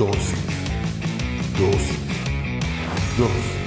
Dosis. Dosis. Dosis.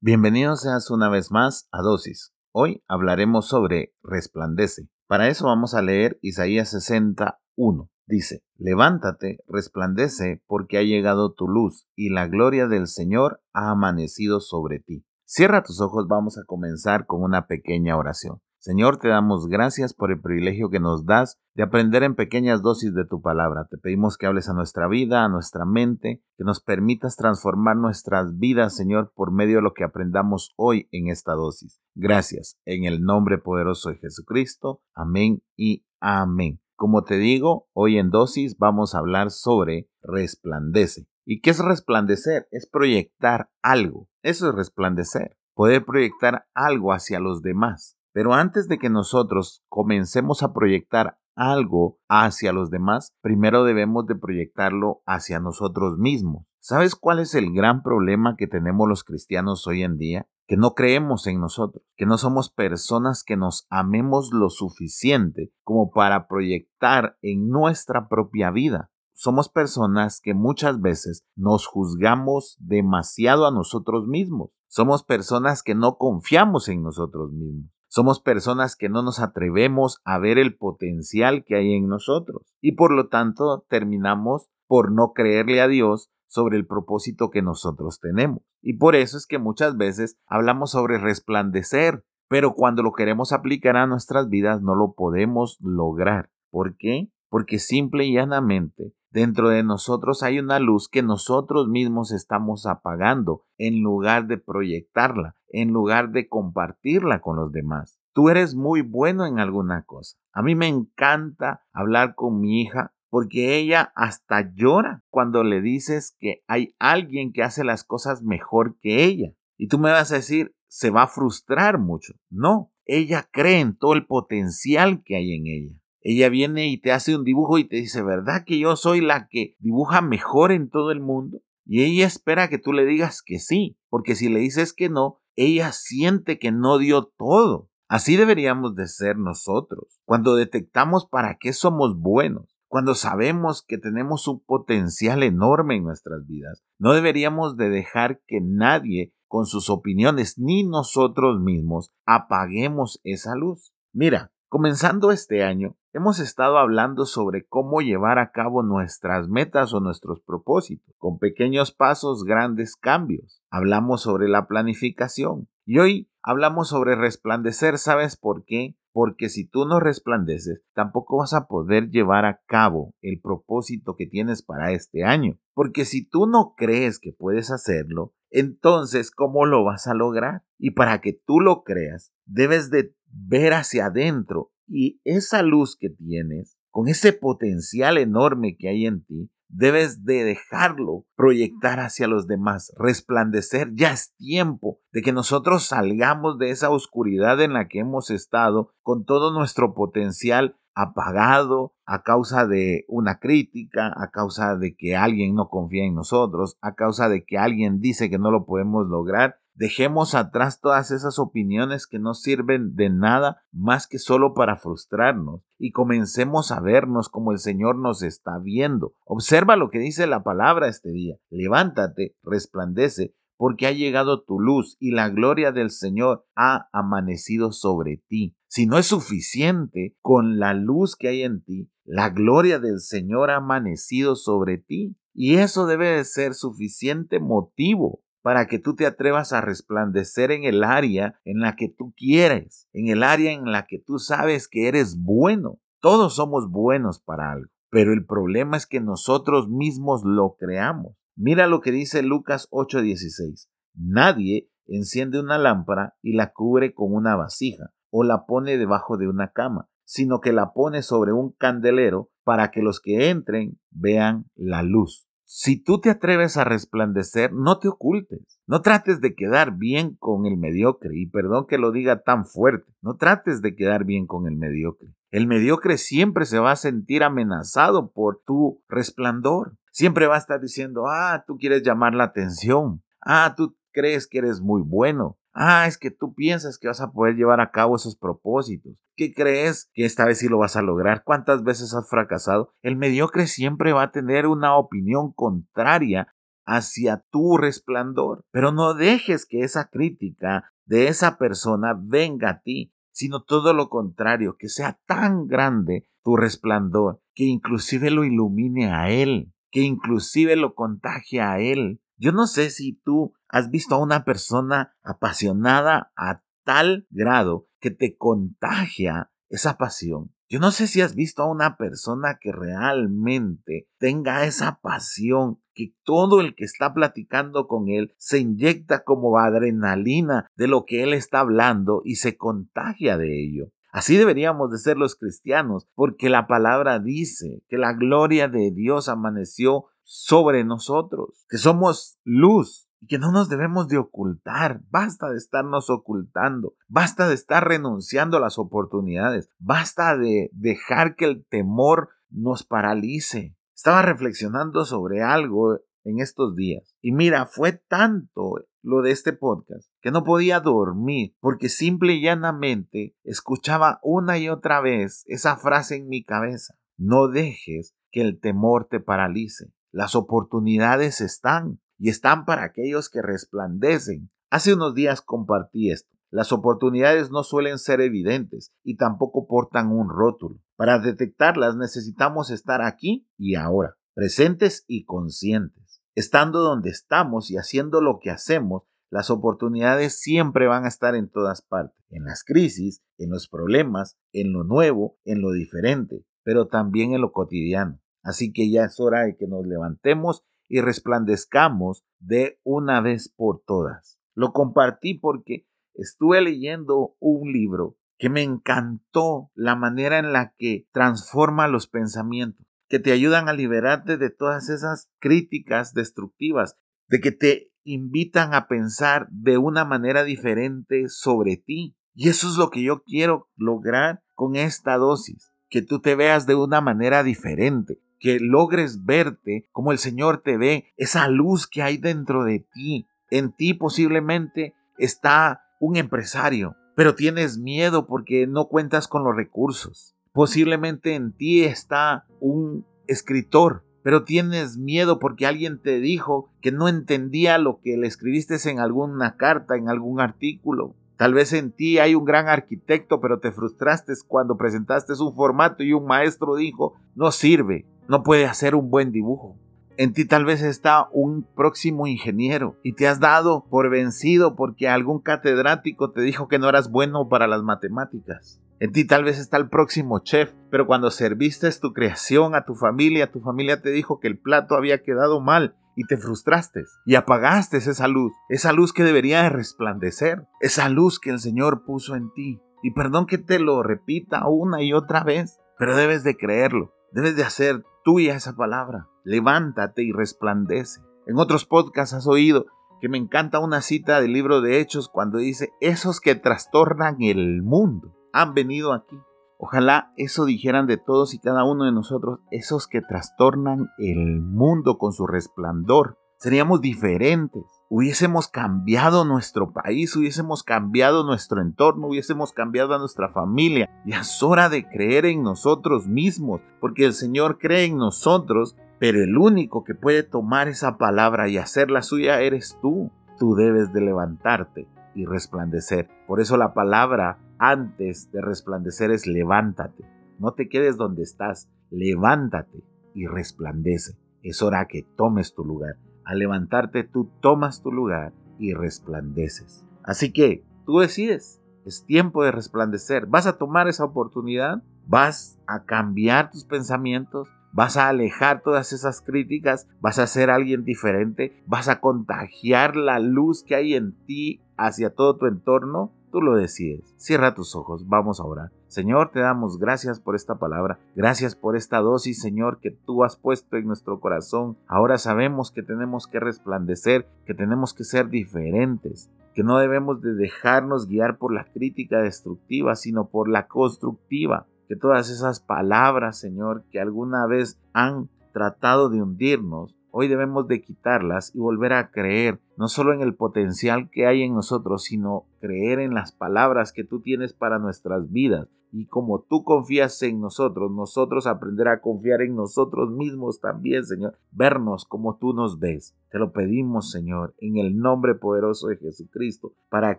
Bienvenidos seas una vez más a Dosis. Hoy hablaremos sobre resplandece. Para eso vamos a leer Isaías 61. Dice, levántate, resplandece, porque ha llegado tu luz, y la gloria del Señor ha amanecido sobre ti. Cierra tus ojos, vamos a comenzar con una pequeña oración. Señor, te damos gracias por el privilegio que nos das de aprender en pequeñas dosis de tu palabra. Te pedimos que hables a nuestra vida, a nuestra mente, que nos permitas transformar nuestras vidas, Señor, por medio de lo que aprendamos hoy en esta dosis. Gracias, en el nombre poderoso de Jesucristo. Amén y amén. Como te digo, hoy en dosis vamos a hablar sobre resplandece. ¿Y qué es resplandecer? Es proyectar algo. Eso es resplandecer. Poder proyectar algo hacia los demás. Pero antes de que nosotros comencemos a proyectar algo hacia los demás, primero debemos de proyectarlo hacia nosotros mismos. ¿Sabes cuál es el gran problema que tenemos los cristianos hoy en día? Que no creemos en nosotros, que no somos personas que nos amemos lo suficiente como para proyectar en nuestra propia vida. Somos personas que muchas veces nos juzgamos demasiado a nosotros mismos. Somos personas que no confiamos en nosotros mismos. Somos personas que no nos atrevemos a ver el potencial que hay en nosotros y por lo tanto terminamos por no creerle a Dios sobre el propósito que nosotros tenemos. Y por eso es que muchas veces hablamos sobre resplandecer, pero cuando lo queremos aplicar a nuestras vidas no lo podemos lograr. ¿Por qué? Porque simple y llanamente Dentro de nosotros hay una luz que nosotros mismos estamos apagando en lugar de proyectarla, en lugar de compartirla con los demás. Tú eres muy bueno en alguna cosa. A mí me encanta hablar con mi hija porque ella hasta llora cuando le dices que hay alguien que hace las cosas mejor que ella. Y tú me vas a decir, se va a frustrar mucho. No, ella cree en todo el potencial que hay en ella. Ella viene y te hace un dibujo y te dice, ¿verdad que yo soy la que dibuja mejor en todo el mundo? Y ella espera que tú le digas que sí, porque si le dices que no, ella siente que no dio todo. Así deberíamos de ser nosotros. Cuando detectamos para qué somos buenos, cuando sabemos que tenemos un potencial enorme en nuestras vidas, no deberíamos de dejar que nadie con sus opiniones ni nosotros mismos apaguemos esa luz. Mira, comenzando este año, Hemos estado hablando sobre cómo llevar a cabo nuestras metas o nuestros propósitos, con pequeños pasos, grandes cambios. Hablamos sobre la planificación y hoy hablamos sobre resplandecer. ¿Sabes por qué? Porque si tú no resplandeces, tampoco vas a poder llevar a cabo el propósito que tienes para este año. Porque si tú no crees que puedes hacerlo, entonces, ¿cómo lo vas a lograr? Y para que tú lo creas, debes de ver hacia adentro y esa luz que tienes, con ese potencial enorme que hay en ti, debes de dejarlo proyectar hacia los demás, resplandecer. Ya es tiempo de que nosotros salgamos de esa oscuridad en la que hemos estado con todo nuestro potencial apagado a causa de una crítica, a causa de que alguien no confía en nosotros, a causa de que alguien dice que no lo podemos lograr Dejemos atrás todas esas opiniones que no sirven de nada más que solo para frustrarnos y comencemos a vernos como el Señor nos está viendo. Observa lo que dice la palabra este día. Levántate, resplandece, porque ha llegado tu luz y la gloria del Señor ha amanecido sobre ti. Si no es suficiente con la luz que hay en ti, la gloria del Señor ha amanecido sobre ti. Y eso debe de ser suficiente motivo para que tú te atrevas a resplandecer en el área en la que tú quieres, en el área en la que tú sabes que eres bueno. Todos somos buenos para algo, pero el problema es que nosotros mismos lo creamos. Mira lo que dice Lucas 8:16. Nadie enciende una lámpara y la cubre con una vasija o la pone debajo de una cama, sino que la pone sobre un candelero para que los que entren vean la luz. Si tú te atreves a resplandecer, no te ocultes. No trates de quedar bien con el mediocre. Y perdón que lo diga tan fuerte. No trates de quedar bien con el mediocre. El mediocre siempre se va a sentir amenazado por tu resplandor. Siempre va a estar diciendo, ah, tú quieres llamar la atención. Ah, tú crees que eres muy bueno. Ah, es que tú piensas que vas a poder llevar a cabo esos propósitos. ¿Qué crees que esta vez sí lo vas a lograr? ¿Cuántas veces has fracasado? El mediocre siempre va a tener una opinión contraria hacia tu resplandor. Pero no dejes que esa crítica de esa persona venga a ti, sino todo lo contrario, que sea tan grande tu resplandor que inclusive lo ilumine a él, que inclusive lo contagie a él. Yo no sé si tú has visto a una persona apasionada a tal grado que te contagia esa pasión. Yo no sé si has visto a una persona que realmente tenga esa pasión, que todo el que está platicando con él se inyecta como adrenalina de lo que él está hablando y se contagia de ello. Así deberíamos de ser los cristianos, porque la palabra dice que la gloria de Dios amaneció sobre nosotros, que somos luz y que no nos debemos de ocultar. Basta de estarnos ocultando, basta de estar renunciando a las oportunidades, basta de dejar que el temor nos paralice. Estaba reflexionando sobre algo en estos días y mira, fue tanto lo de este podcast que no podía dormir porque simple y llanamente escuchaba una y otra vez esa frase en mi cabeza. No dejes que el temor te paralice. Las oportunidades están y están para aquellos que resplandecen. Hace unos días compartí esto. Las oportunidades no suelen ser evidentes y tampoco portan un rótulo. Para detectarlas necesitamos estar aquí y ahora, presentes y conscientes. Estando donde estamos y haciendo lo que hacemos, las oportunidades siempre van a estar en todas partes, en las crisis, en los problemas, en lo nuevo, en lo diferente, pero también en lo cotidiano. Así que ya es hora de que nos levantemos y resplandezcamos de una vez por todas. Lo compartí porque estuve leyendo un libro que me encantó la manera en la que transforma los pensamientos, que te ayudan a liberarte de todas esas críticas destructivas, de que te invitan a pensar de una manera diferente sobre ti. Y eso es lo que yo quiero lograr con esta dosis, que tú te veas de una manera diferente, que logres verte como el Señor te ve, esa luz que hay dentro de ti. En ti posiblemente está un empresario, pero tienes miedo porque no cuentas con los recursos. Posiblemente en ti está un escritor, pero tienes miedo porque alguien te dijo que no entendía lo que le escribiste en alguna carta, en algún artículo. Tal vez en ti hay un gran arquitecto, pero te frustraste cuando presentaste un formato y un maestro dijo, no sirve no puede hacer un buen dibujo. En ti tal vez está un próximo ingeniero y te has dado por vencido porque algún catedrático te dijo que no eras bueno para las matemáticas. En ti tal vez está el próximo chef, pero cuando serviste tu creación a tu familia, tu familia te dijo que el plato había quedado mal y te frustraste y apagaste esa luz, esa luz que debería resplandecer, esa luz que el Señor puso en ti. Y perdón que te lo repita una y otra vez, pero debes de creerlo, debes de hacer tuya esa palabra. Levántate y resplandece. En otros podcasts has oído que me encanta una cita del libro de Hechos cuando dice, esos que trastornan el mundo han venido aquí. Ojalá eso dijeran de todos y cada uno de nosotros, esos que trastornan el mundo con su resplandor. Seríamos diferentes hubiésemos cambiado nuestro país, hubiésemos cambiado nuestro entorno, hubiésemos cambiado a nuestra familia. Y es hora de creer en nosotros mismos, porque el Señor cree en nosotros, pero el único que puede tomar esa palabra y hacerla suya eres tú. Tú debes de levantarte y resplandecer. Por eso la palabra antes de resplandecer es levántate. No te quedes donde estás, levántate y resplandece. Es hora que tomes tu lugar. Al levantarte tú tomas tu lugar y resplandeces. Así que tú decides, es tiempo de resplandecer. ¿Vas a tomar esa oportunidad? ¿Vas a cambiar tus pensamientos? ¿Vas a alejar todas esas críticas? ¿Vas a ser alguien diferente? ¿Vas a contagiar la luz que hay en ti hacia todo tu entorno? Tú lo decides. Cierra tus ojos, vamos a orar. Señor, te damos gracias por esta palabra, gracias por esta dosis, Señor, que tú has puesto en nuestro corazón. Ahora sabemos que tenemos que resplandecer, que tenemos que ser diferentes, que no debemos de dejarnos guiar por la crítica destructiva, sino por la constructiva. Que todas esas palabras, Señor, que alguna vez han tratado de hundirnos, Hoy debemos de quitarlas y volver a creer no solo en el potencial que hay en nosotros, sino creer en las palabras que tú tienes para nuestras vidas. Y como tú confías en nosotros, nosotros aprender a confiar en nosotros mismos también, Señor. Vernos como tú nos ves. Te lo pedimos, Señor, en el nombre poderoso de Jesucristo, para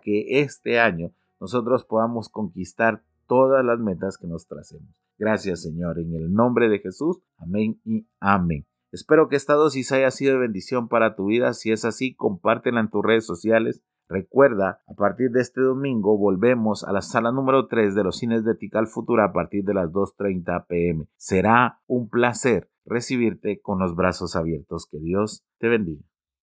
que este año nosotros podamos conquistar todas las metas que nos tracemos. Gracias, Señor, en el nombre de Jesús. Amén y amén. Espero que esta dosis haya sido de bendición para tu vida. Si es así, compártela en tus redes sociales. Recuerda, a partir de este domingo volvemos a la sala número 3 de los cines de Tical Futura a partir de las 2.30 pm. Será un placer recibirte con los brazos abiertos. Que Dios te bendiga.